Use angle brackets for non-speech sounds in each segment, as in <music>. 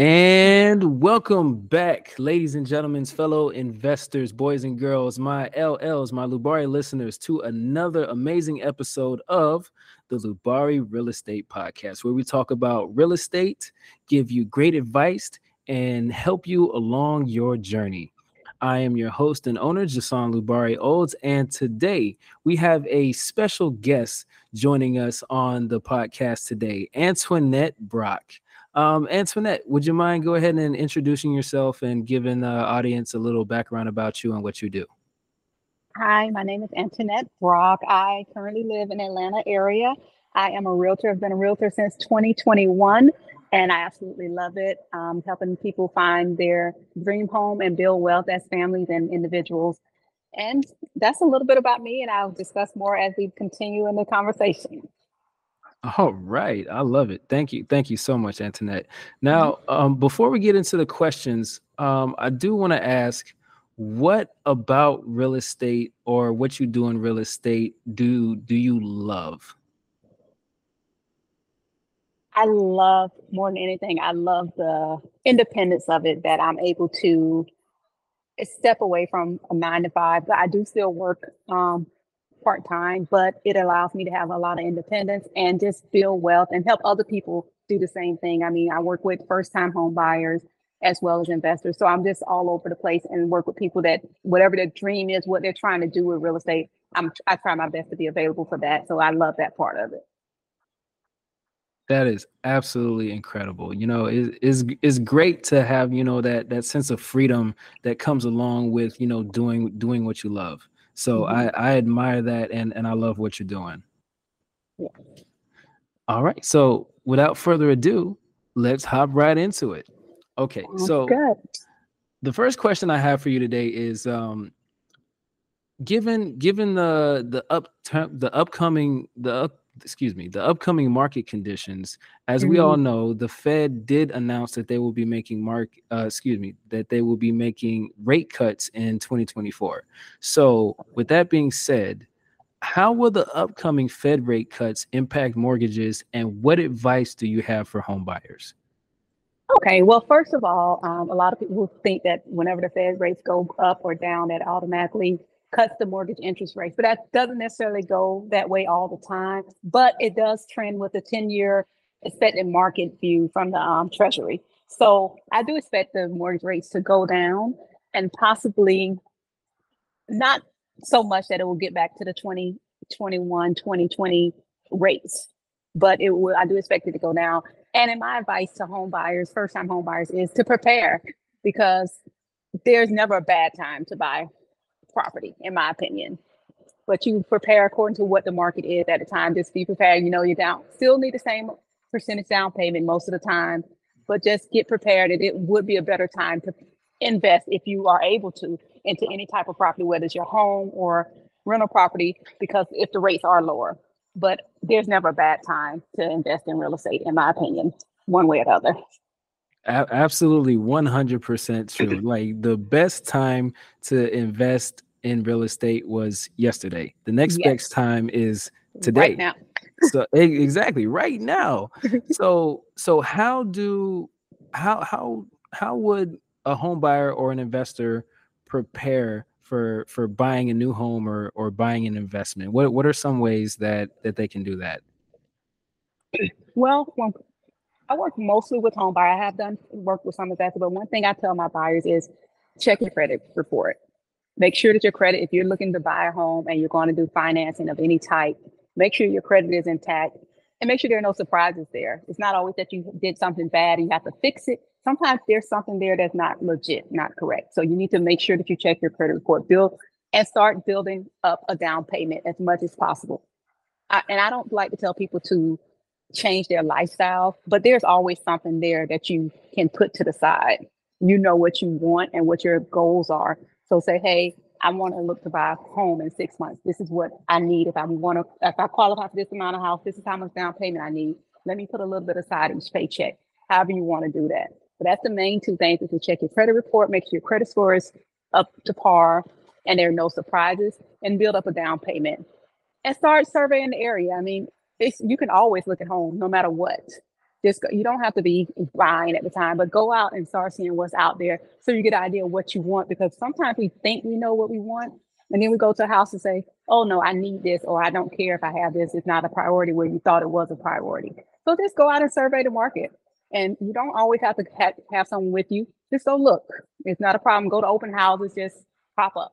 And welcome back, ladies and gentlemen, fellow investors, boys and girls, my LLs, my Loubarri listeners, to another amazing episode of the Loubarri Real Estate Podcast, where we talk about real estate, give you great advice, and help you along your journey. I am your host and owner, Jason Loubarri Olds, and today we have a special guest joining us on the podcast today, Antionette Brock. Um, Antionette, would you mind go ahead and introducing yourself and giving the audience a little background about you and what you do? Hi, my name is Antionette Brock. I currently live in Atlanta area. I am a realtor. I've been a realtor since 2021, and I absolutely love it. Um, helping people find their dream home and build wealth as families and individuals. And that's a little bit about me, and I'll discuss more as we continue in the conversation. All right. I love it. Thank you. Thank you so much, Antionette. Now, mm-hmm. um, before we get into the questions, um, I do want to ask what about real estate or what you do in real estate do do you love? I love more than anything, I love the independence of it that I'm able to step away from a nine to five. But I do still work um, part time, but it allows me to have a lot of independence and just build wealth and help other people do the same thing. I mean, I work with first time home buyers as well as investors. So I'm just all over the place and work with people that whatever their dream is, what they're trying to do with real estate, I'm I try my best to be available for that. So I love that part of it. That is absolutely incredible. You know, it is is great to have, you know, that that sense of freedom that comes along with, you know, doing doing what you love. So mm-hmm. I, I admire that and, and I love what you're doing. Yeah. All right. So without further ado, let's hop right into it. Okay. so good. the first question I have for you today is um given given the the up the upcoming the up excuse me, the upcoming market conditions, as mm-hmm. we all mm-hmm. know, the Fed did announce that they will be making mark, uh, excuse me, that they will be making rate cuts in 2024. So, with that being said, how will the upcoming Fed rate cuts impact mortgages, and what advice do you have for home buyers? Okay, well, first of all, um, a lot of people think that whenever the Fed rates go up or down, that automatically cuts the mortgage interest rates, but that doesn't necessarily go that way all the time. But it does trend with the 10 year expected market view from the um, Treasury. So I do expect the mortgage rates to go down and possibly not so much that it will get back to the 2021, 2020 rates, but it will, I do expect it to go down. And in my advice to home buyers, first time home buyers, is to prepare because there's never a bad time to buy property, in my opinion. But you prepare according to what the market is at the time. Just be prepared. You know, you down still need the same percentage down payment most of the time, but just get prepared. And it would be a better time to invest if you are able to into any type of property, whether it's your home or rental property, because if the rates are lower. But there's never a bad time to invest in real estate, in my opinion, one way or the other. Absolutely 100% true. <laughs> like the best time to invest in real estate was yesterday. The next yes. best time is today. Right now. so exactly right now. <laughs> so so how do how how how would a home buyer or an investor prepare for for buying a new home or or buying an investment? What what are some ways that that they can do that? Well, well I work mostly with home buyer. I have done work with some investors, but one thing I tell my buyers is check your credit report. Make sure that your credit, if you're looking to buy a home and you're going to do financing of any type, make sure your credit is intact and make sure there are no surprises there. It's not always that you did something bad and you have to fix it. Sometimes there's something there that's not legit, not correct. So you need to make sure that you check your credit report, build and start building up a down payment as much as possible. I, and I don't like to tell people to change their lifestyle, but there's always something there that you can put to the side. You know what you want and what your goals are. So say, hey, I want to look to buy a home in six months. This is what I need. If I want to, if I qualify for this amount of house, this is how much down payment I need. Let me put a little bit aside each paycheck. However you want to do that. But that's the main two things: is to check your credit report, make sure your credit score is up to par, and there are no surprises, and build up a down payment. And start surveying the area. I mean, it's, you can always look at home no matter what just go, you don't have to be buying at the time, but go out and start seeing what's out there so you get an idea of what you want. Because sometimes we think we know what we want, and then we go to a house and say, "Oh no, I need this," or "I don't care if I have this. It's not a priority where you thought it was a priority." So just go out and survey the market, and you don't always have to have, have someone with you. Just go look. It's not a problem. Go to open houses. Just pop up.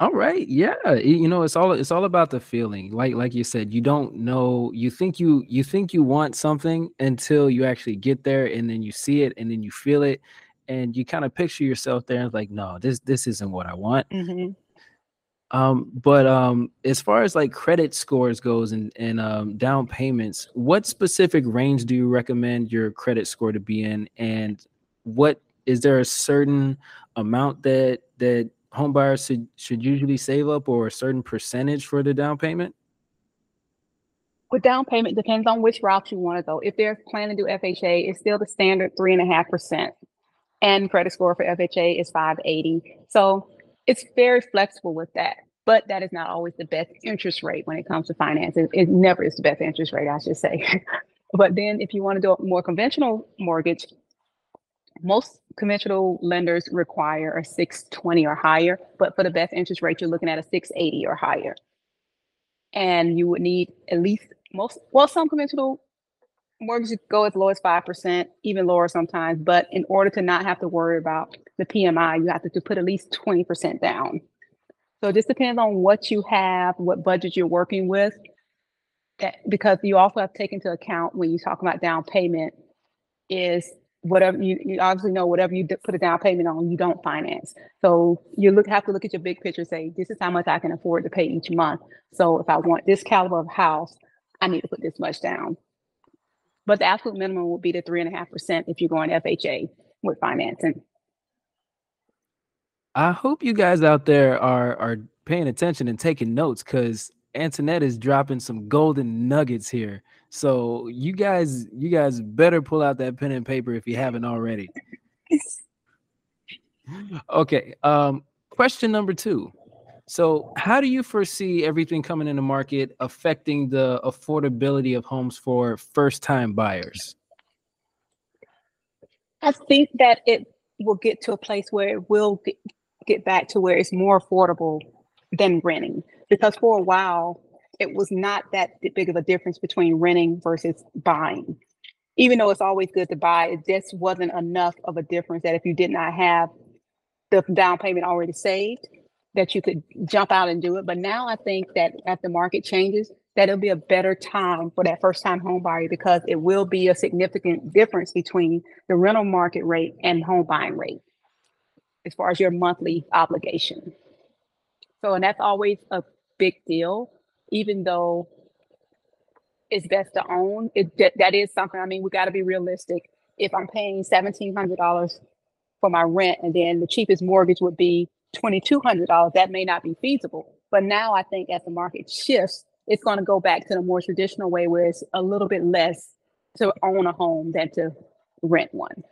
All right. Yeah. You know, it's all it's all about the feeling. Like like you said, you don't know, you think you you think you want something until you actually get there and then you see it and then you feel it and you kind of picture yourself there and like, no, this this isn't what I want. Mm-hmm. Um, but um as far as like credit scores goes and, and um down payments, what specific range do you recommend your credit score to be in? And what is there a certain amount that that home buyers should, should usually save up or a certain percentage for the down payment? With down payment, depends on which route you want to go. If they're planning to do FHA, it's still the standard three and a half percent, and credit score for FHA is 580. So it's very flexible with that, but that is not always the best interest rate when it comes to finances. It never is the best interest rate, I should say. <laughs> but then if you want to do a more conventional mortgage, most conventional lenders require a 620 or higher, but for the best interest rate, you're looking at a 680 or higher. And you would need at least most, well, some conventional mortgages go as low as 5%, even lower sometimes. But in order to not have to worry about the PMI, you have to, to put at least 20% down. So it just depends on what you have, what budget you're working with. That, because you also have to take into account when you talk about down payment is whatever you, you obviously know whatever you put a down payment on you don't finance. So you look have to look at your big picture say this is how much i can afford to pay each month. So if i want this caliber of house i need to put this much down. But the absolute minimum will be the three and a half percent if you're going fha with financing. I hope you guys out there are are paying attention and taking notes because antionette is dropping some golden nuggets here so you guys, you guys better pull out that pen and paper if you haven't already. <laughs> okay. Um, question number two. So, how do you foresee everything coming in the market affecting the affordability of homes for first-time buyers? I think that it will get to a place where it will get, get back to where it's more affordable than renting. Because for a while, it was not that big of a difference between renting versus buying. Even though it's always good to buy, it just wasn't enough of a difference that if you did not have the down payment already saved, that you could jump out and do it. But now I think that as the market changes, that it'll be a better time for that first time home buyer because it will be a significant difference between the rental market rate and home buying rate as far as your monthly obligation. So, and that's always a big deal even though it's best to own, it that, that is something. I mean, we got to be realistic. If I'm paying seventeen hundred dollars for my rent, and then the cheapest mortgage would be twenty two hundred dollars, that may not be feasible. But now I think as the market shifts, it's going to go back to the more traditional way, where it's a little bit less to own a home than to rent one.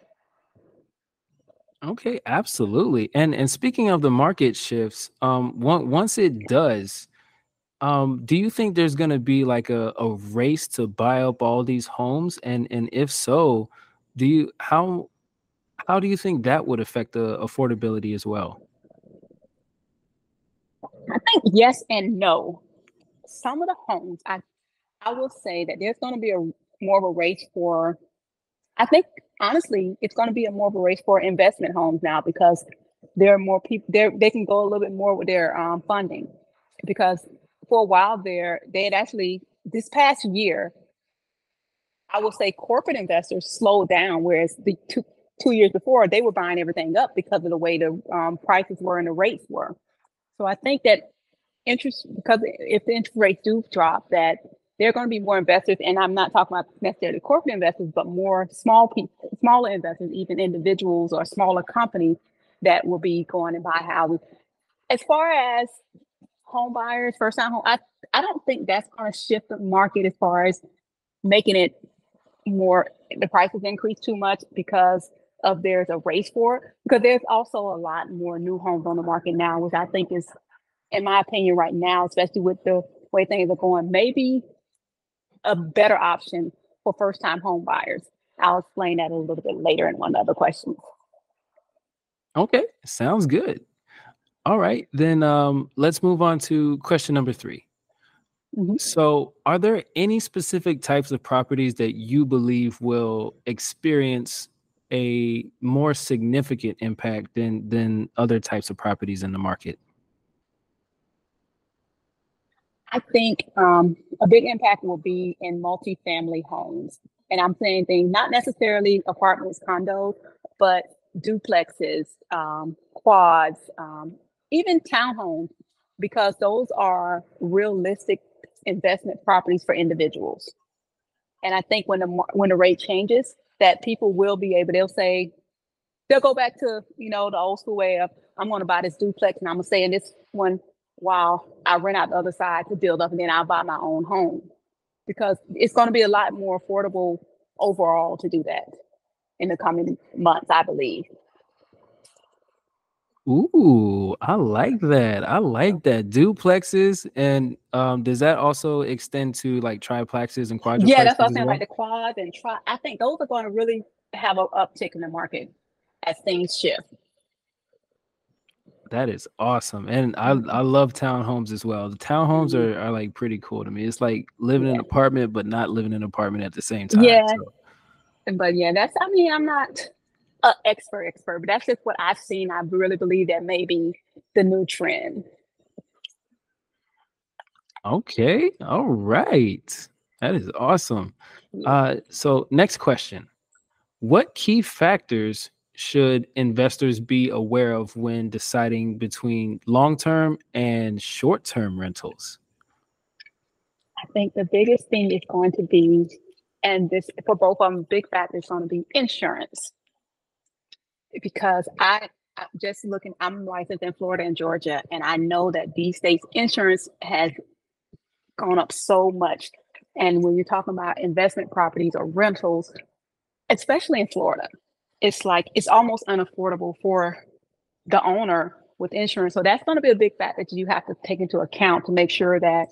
Okay, absolutely. And and speaking of the market shifts, um, once it does, um, do you think there's gonna be like a, a race to buy up all these homes? And and if so, do you how how do you think that would affect the affordability as well? I think yes and no. Some of the homes, I I will say that there's going to be a more of a race for. I think honestly, it's going to be a more of a race for investment homes now because there are more people. There they can go a little bit more with their um, funding because for a while there, they had actually this past year, I will say corporate investors slowed down, whereas the two two years before they were buying everything up because of the way the um, prices were and the rates were. So I think that interest because if the interest rates do drop, that there are going to be more investors, and I'm not talking about necessarily corporate investors, but more small people, smaller investors, even individuals or smaller companies that will be going and buy houses. As far as home buyers, first time home, I, I don't think that's going to shift the market as far as making it more, the prices increase too much because of there's a race for it. Because there's also a lot more new homes on the market now, which I think is, in my opinion, right now, especially with the way things are going, maybe a better option for first time home buyers. I'll explain that a little bit later in one of the questions. Okay, sounds good. All right, then um, let's move on to question number 3 Mhm. So, are there any specific types of properties that you believe will experience a more significant impact than than other types of properties in the market? I think um, a big impact will be in multifamily homes. And I'm saying things not necessarily apartments, condos, but duplexes, um, quads, um, even townhomes, because those are realistic investment properties for individuals. And I think when the when the rate changes, that people will be able. They'll say they'll go back to you know the old school way of I'm going to buy this duplex and I'm going to stay in this one while I rent out the other side to build up, and then I'll buy my own home because it's going to be a lot more affordable overall to do that in the coming months, I believe. Ooh, I like that. I like that. Duplexes and um, does that also extend to like triplexes and quadruplexes Yeah, that's what I'm saying. well? Like the quads and try, I think those are going to really have an uptick in the market as things shift. That is awesome. And I I love townhomes as well. The townhomes are, are like pretty cool to me. It's like living in an Mm-hmm. Apartment, but not living in an apartment at the same time. Yeah. So, But yeah, that's, I mean, I'm not an expert, expert, but that's just what I've seen. I really believe that may be the new trend. okay. All right. That is awesome. Uh so next question. What key factors should investors be aware of when deciding between long-term and short-term rentals? I think the biggest thing is going to be, and this for both of them, big factor is going to be insurance. Because I, just looking, I'm licensed in Florida and Georgia, and I know that these states' insurance has gone up so much. And when you're talking about investment properties or rentals, especially in Florida, it's like it's almost unaffordable for the owner with insurance. So that's going to be a big factor that you have to take into account to make sure that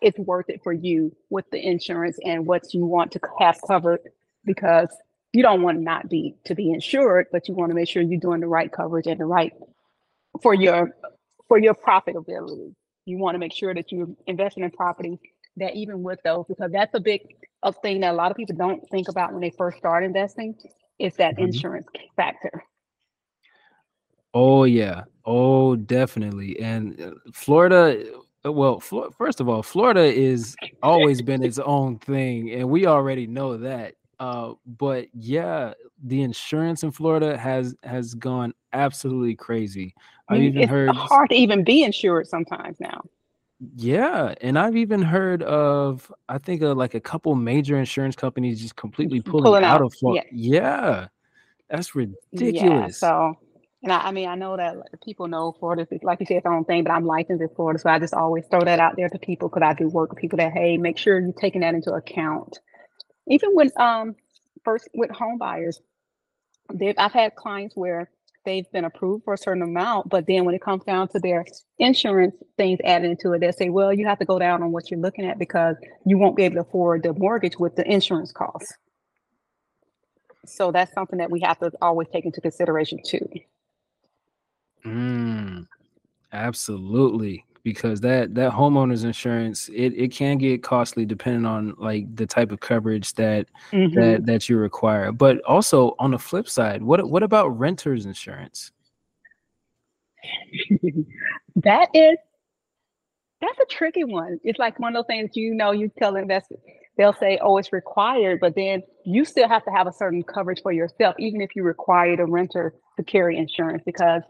it's worth it for you with the insurance and what you want to have covered because you don't want not be to be insured, but you want to make sure you're doing the right coverage and the right for your for your profitability. You want to make sure that you're investing in property that even with those, because that's a big a thing that a lot of people don't think about when they first start investing, is that Mhm. insurance factor. Oh yeah. Oh, definitely. And uh, Florida, uh, well, Flo- first of all, Florida is always been its own thing, and we already know that. Uh, but yeah, the insurance in Florida has has gone absolutely crazy. I've You- even it's heard, hard to even be insured sometimes now. yeah, and I've even heard of, I think, uh, like a couple major insurance companies just completely pulling, Pulling out out, of Florida. Yeah, that's ridiculous. Yeah, so, and I, I mean, I know that people know Florida, is, like you said, its own thing, but I'm licensed in Florida, so I just always throw that out there to people because I do work with people that, hey, make sure you're taking that into account. Even when um first with home buyers, they've I've had clients where they've been approved for a certain amount, but then when it comes down to their insurance things added into it, they say, well, you have to go down on what you're looking at because you won't be able to afford the mortgage with the insurance costs. So that's something that we have to always take into consideration too. Mm, absolutely. Because that that homeowner's insurance, it, it can get costly depending on like the type of coverage that Mhm. that that you require. But also on the flip side, what what about renter's insurance? <laughs> that is that's a tricky one. It's like one of those things you know you tell investors they'll say, oh, it's required, but then you still have to have a certain coverage for yourself, even if you require the renter to carry insurance, because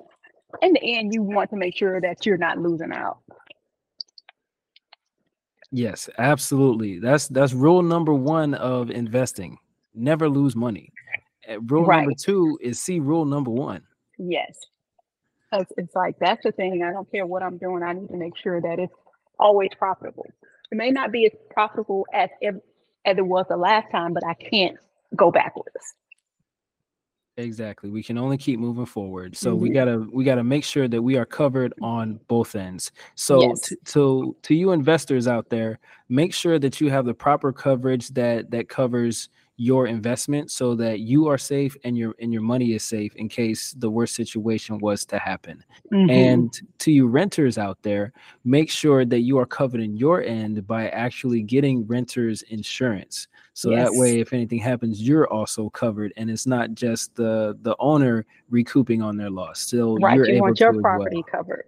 in the end you want to make sure that you're not losing out. Yes, absolutely. That's that's rule number one of investing. Never lose money. Uh, Rule number two is see rule number one. Yes. because it's like that's the thing. I don't care what I'm doing. I need to make sure that it's always profitable. It may not be as profitable as as it was the last time, but I can't go backwards. Exactly. We can only keep moving forward. So mm-hmm. we gotta we gotta make sure that we are covered on both ends. So yes. t- to to you investors out there, make sure that you have the proper coverage that that covers your investment so that you are safe and your and your money is safe in case the worst situation was to happen. Mm-hmm. And to you renters out there, make sure that you are covered in your end by actually getting renters insurance. So yes. that way if anything happens, you're also covered and it's not just the the owner recouping on their loss. Still right, you want your property well. covered.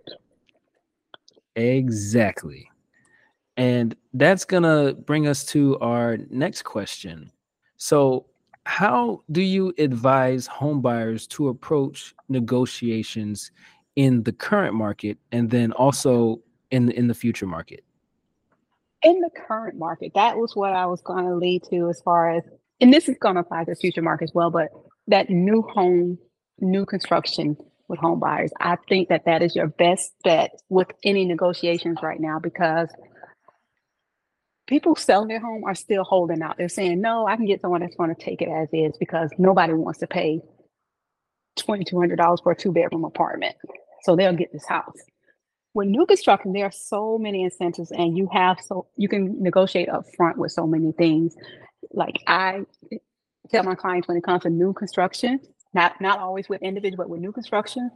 Exactly. And that's going to bring us to our next question. So, how do you advise homebuyers to approach negotiations in the current market and then also in in the future market? In the current market, that was what I was going to lead to as far as, and this is going to apply to the future market as well, but that new home, new construction with home buyers, I think that that is your best bet with any negotiations right now because people selling their home are still holding out. They're saying, no, I can get someone that's going to take it as is because nobody wants to pay $2,200 for a two bedroom apartment. So they'll get this house. With new construction, there are so many incentives, and you have so you can negotiate up front with so many things. Like I tell my clients when it comes to new construction, not not always with individuals, but with new construction,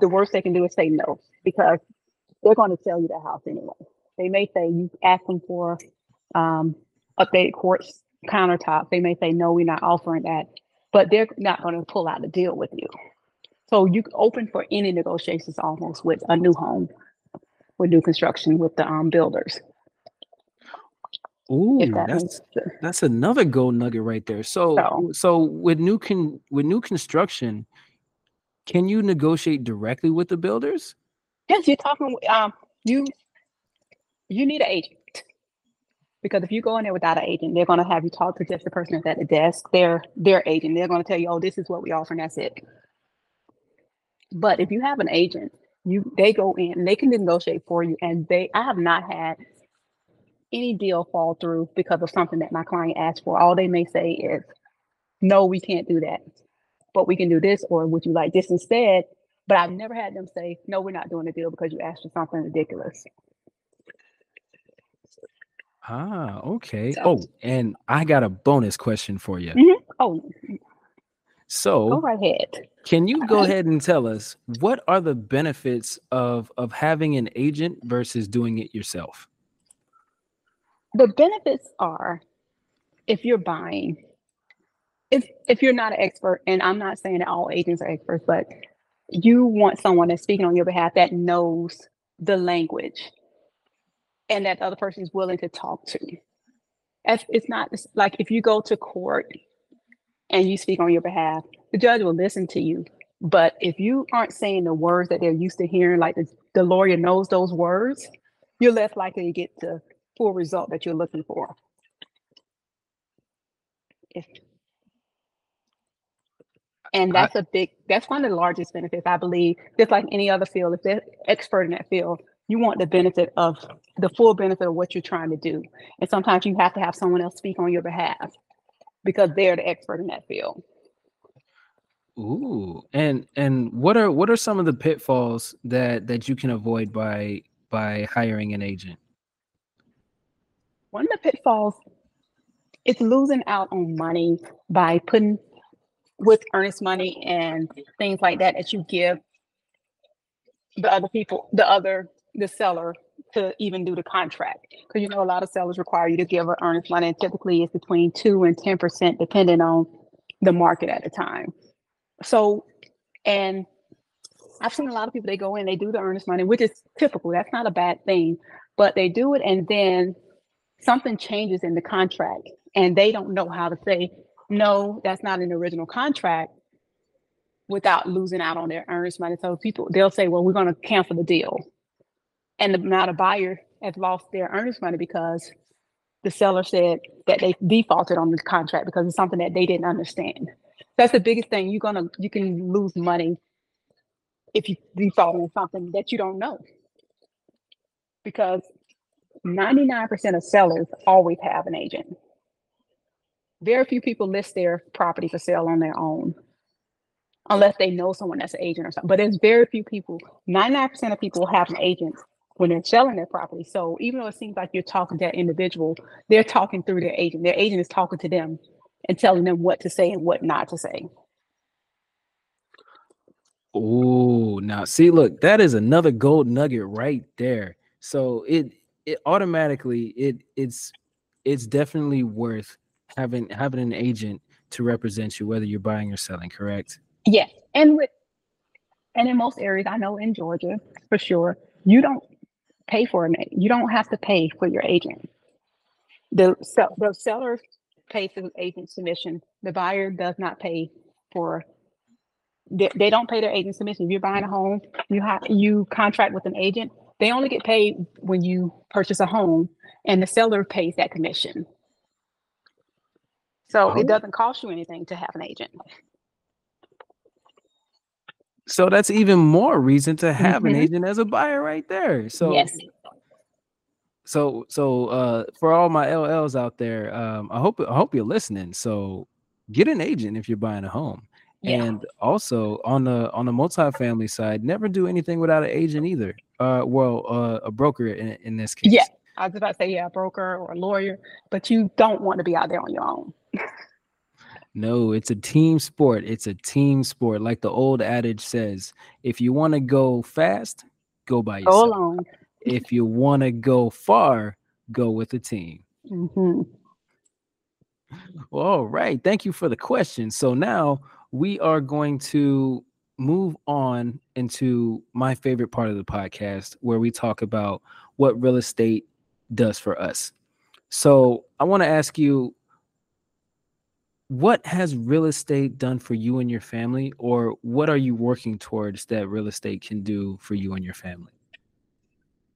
the worst they can do is say no because they're going to sell you the house anyway. They may say you ask them for um, updated quartz countertop, they may say, no, we're not offering that, but they're not going to pull out the deal with you. So you open for any negotiations almost with a new home, with new construction with the um, builders. Ooh, that that's that's another gold nugget right there. So, so, so with new con with new construction, can you negotiate directly with the builders? Yes, you're talking. Um, you you need an agent. Because if you go in there without an agent, they're going to have you talk to just the person that's at the desk. They're their agent. They're going to tell you, "Oh, this is what we offer," and that's it. But if you have an agent, you they go in and they can negotiate for you. And they, I have not had any deal fall through because of something that my client asked for. All they may say is, "No, we can't do that, but we can do this," or "Would you like this instead?" But I've never had them say, "No, we're not doing the deal because you asked for something ridiculous." Ah, okay. So, oh, and I got a bonus question for you. Mm-hmm. Oh, so go right ahead. Can you go <laughs> ahead and tell us what are the benefits of of having an agent versus doing it yourself? The benefits are if you're buying, if if you're not an expert, and I'm not saying that all agents are experts, but you want someone that's speaking on your behalf that knows the language and that other person is willing to talk to. If it's not like if you go to court and you speak on your behalf, the judge will listen to you. But if you aren't saying the words that they're used to hearing, like the, the lawyer knows those words, you're less likely to get the full result that you're looking for. If, and that's I, a big, that's one of the largest benefits, I believe. Just like any other field, if they're expert in that field, you want the benefit of the full benefit of what you're trying to do. And sometimes you have to have someone else speak on your behalf because they're the expert in that field. Ooh, and and what are what are some of the pitfalls that that you can avoid by by hiring an agent? One of the pitfalls is losing out on money by putting with earnest money and things like that that you give the other people, the other the seller to even do the contract. Because you know, a lot of sellers require you to give an earnest money, and typically it's between two and ten percent, depending on the market at the time. So, and I've seen a lot of people they go in, they do the earnest money, which is typical. That's not a bad thing, but they do it, and then something changes in the contract, and they don't know how to say no. That's not an original contract without losing out on their earnest money. So people they'll say, "Well, we're going to cancel the deal." And the amount of buyer has lost their earnest money because the seller said that they defaulted on the contract because it's something that they didn't understand. That's the biggest thing. You're gonna you can lose money if you default on something that you don't know. Because 99% of sellers always have an agent. Very few people list their property for sale on their own unless they know someone that's an agent or something. But there's very few people, 99% of people have an agent when they're selling their property. So even though it seems like you're talking to that individual, they're talking through their agent. Their agent is talking to them and telling them what to say and what not to say. Oh, now see, look, that is another gold nugget right there. So it it automatically it it's it's definitely worth having having an agent to represent you, whether you're buying or selling, correct? Yes. And with and in most areas, I know in Georgia for sure, you don't pay for it. You don't have to pay for your agent. The, so the seller pays the agent submission. The buyer does not pay for. They, they don't pay their agent submission. If you're buying a home, you have you contract with an agent. They only get paid when you purchase a home, and the seller pays that commission. So oh. it doesn't cost you anything to have an agent. So that's even more reason to have mm-hmm. an agent as a buyer right there. So yes. So so uh for all my LLs out there, um I hope I hope you're listening. So get an agent if you're buying a home. Yeah. And also on the on the multifamily side, never do anything without an agent either. Uh well uh, a broker in, in this case. Yeah. I was about to say yeah, a broker or a lawyer, but you don't want to be out there on your own. <laughs> No, it's a team sport. It's a team sport. Like the old adage says, if you want to go fast, go by yourself. Go alone. if you want to go far, go with a team. Mm-hmm. All right. Thank you for the question. So now we are going to move on into my favorite part of the podcast where we talk about what real estate does for us. So I want to ask you what has real estate done for you and your family or what are you working towards that real estate can do for you and your family?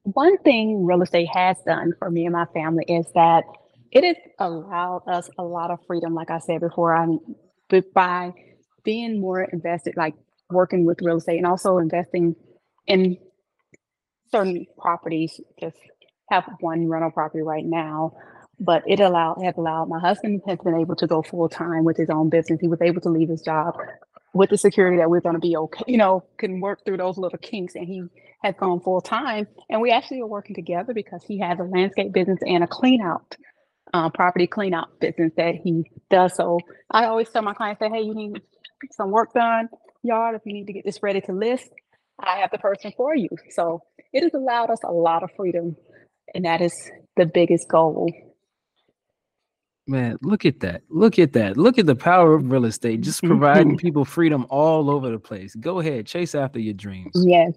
One thing real estate has done for me and my family is that it has allowed us a lot of freedom like i said before i'm by being more invested like working with real estate and also investing in certain properties just have one rental property right now but it allowed has allowed my husband has been able to go full time with his own business. He was able to leave his job with the security that we're going to be okay, you know, can work through those little kinks. And he has gone full time. And we actually are working together because he has a landscape business and a clean out, uh, property clean out business that he does. So I always tell my clients, say, hey, you need some work done, yard. If you need to get this ready to list, I have the person for you. So it has allowed us a lot of freedom. And that is the biggest goal Man, look at that. Look at that. Look at the power of real estate, just providing mm-hmm. people freedom all over the place. Go ahead, chase after your dreams. Yes.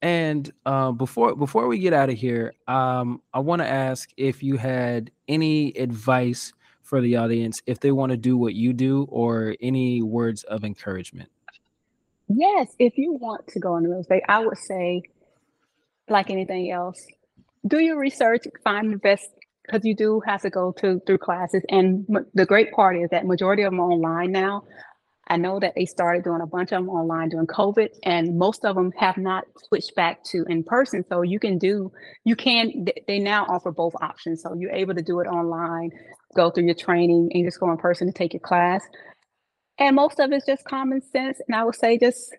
And uh, before before we get out of here, um, I want to ask if you had any advice for the audience if they want to do what you do, or any words of encouragement. Yes, if you want to go into real estate, I would say, like anything else, do your research, find the best because you do have to go to through classes and m- the great part is that majority of them are online now. I know that they started doing a bunch of them online during covid and most of them have not switched back to in person so you can do you can they now offer both options so you're able to do it online go through your training and just go in person to take your class. And most of it's just common sense and i would say just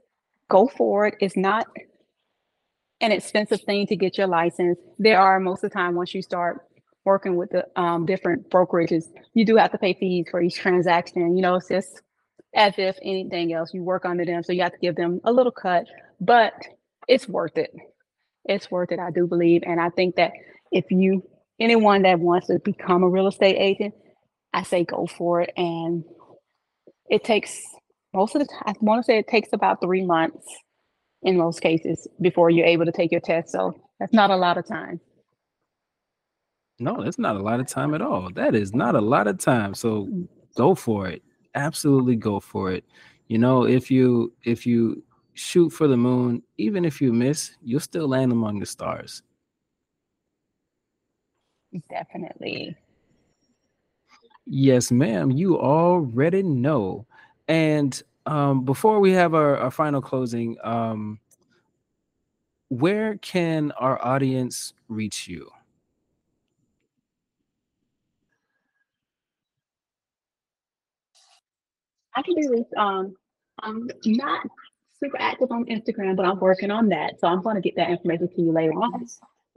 go for it. It's not an expensive thing to get your license. There are most of the time once you start working with the um, different brokerages, you do have to pay fees for each transaction. You know, it's just as if anything else, you work under them. So you have to give them a little cut, but it's worth it. It's worth it, I do believe. And I think that if you, anyone that wants to become a real estate agent, I say go for it. And it takes most of the time, I want to say it takes about three months in most cases before you're able to take your test. So that's not a lot of time. No, that's not a lot of time at all. That is not a lot of time. So mm. go for it. Absolutely go for it. You know, if you if you shoot for the moon, even if you miss, you'll still land among the stars. Definitely. Yes, ma'am. You already know. And um, before we have our, our final closing, um, where can our audience reach you? I can be reached. Um, I'm not super active on Instagram, but I'm working on that. So I'm going to get that information to you later on.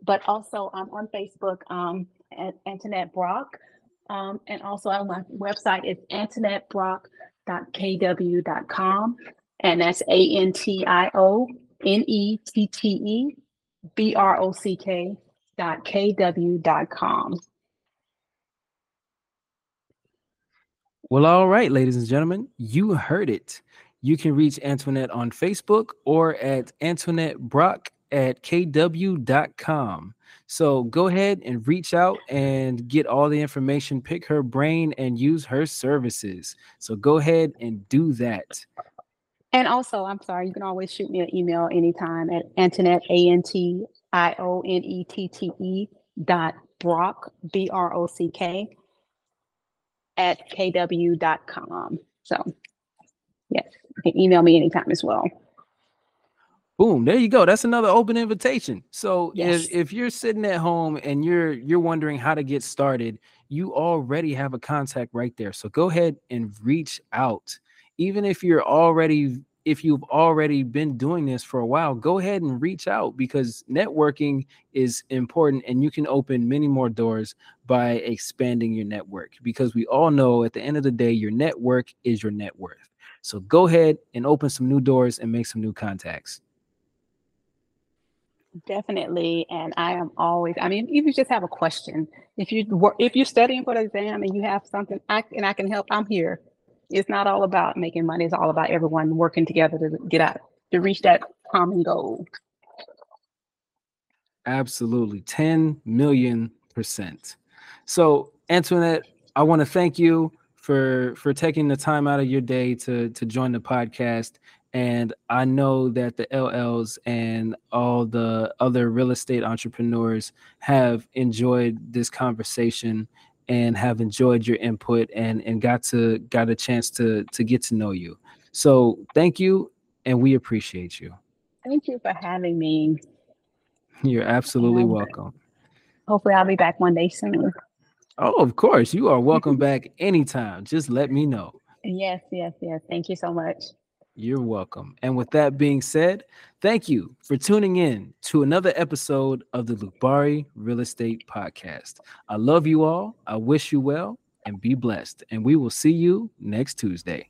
But also, I'm on Facebook um, at Antionette Brock. Um, and also on my website is antionettebrock.kw.com. And that's A N T I O N E T T E B R O C K dot KW dot com. Well, all right, ladies and gentlemen, you heard it. You can reach Antionette on Facebook or at Antionette Brock at kw.com. So go ahead and reach out and get all the information, pick her brain, and use her services. So go ahead and do that. And also, I'm sorry, you can always shoot me an email anytime at Antionette, A N T I O N E T T E dot Brock, B R O C K, at kw.com. So, yes, you can email me anytime as well. Boom, there you go. That's another open invitation. So Yes. if, if you're sitting at home and you're you're wondering how to get started, you already have a contact right there. So go ahead and reach out. Even if you're already if you've already been doing this for a while, go ahead and reach out because networking is important and you can open many more doors by expanding your network because we all know at the end of the day your network is your net worth. So go ahead and open some new doors and make some new contacts. Definitely, and I am always. I mean, if you just have a question, if you if you're studying for the exam and you have something, I and I can help. I'm here. It's not all about making money. It's all about everyone working together to get out to reach that common goal. Absolutely. 10 million percent. So, Antionette, I want to thank you for for taking the time out of your day to to join the podcast. And I know that the LLs and all the other real estate entrepreneurs have enjoyed this conversation and have enjoyed your input and and got to got a chance to to get to know you. So, thank you and we appreciate you. Thank you for having me. You're absolutely Um, welcome. Hopefully, I'll be back one day soon. Oh, of course. You are welcome back anytime. Just let me know. Yes, yes, yes. Thank you so much. You're welcome. And with that being said, thank you for tuning in to another episode of the Loubarri Real Estate Podcast. I love you all. I wish you well and be blessed. And we will see you next Tuesday.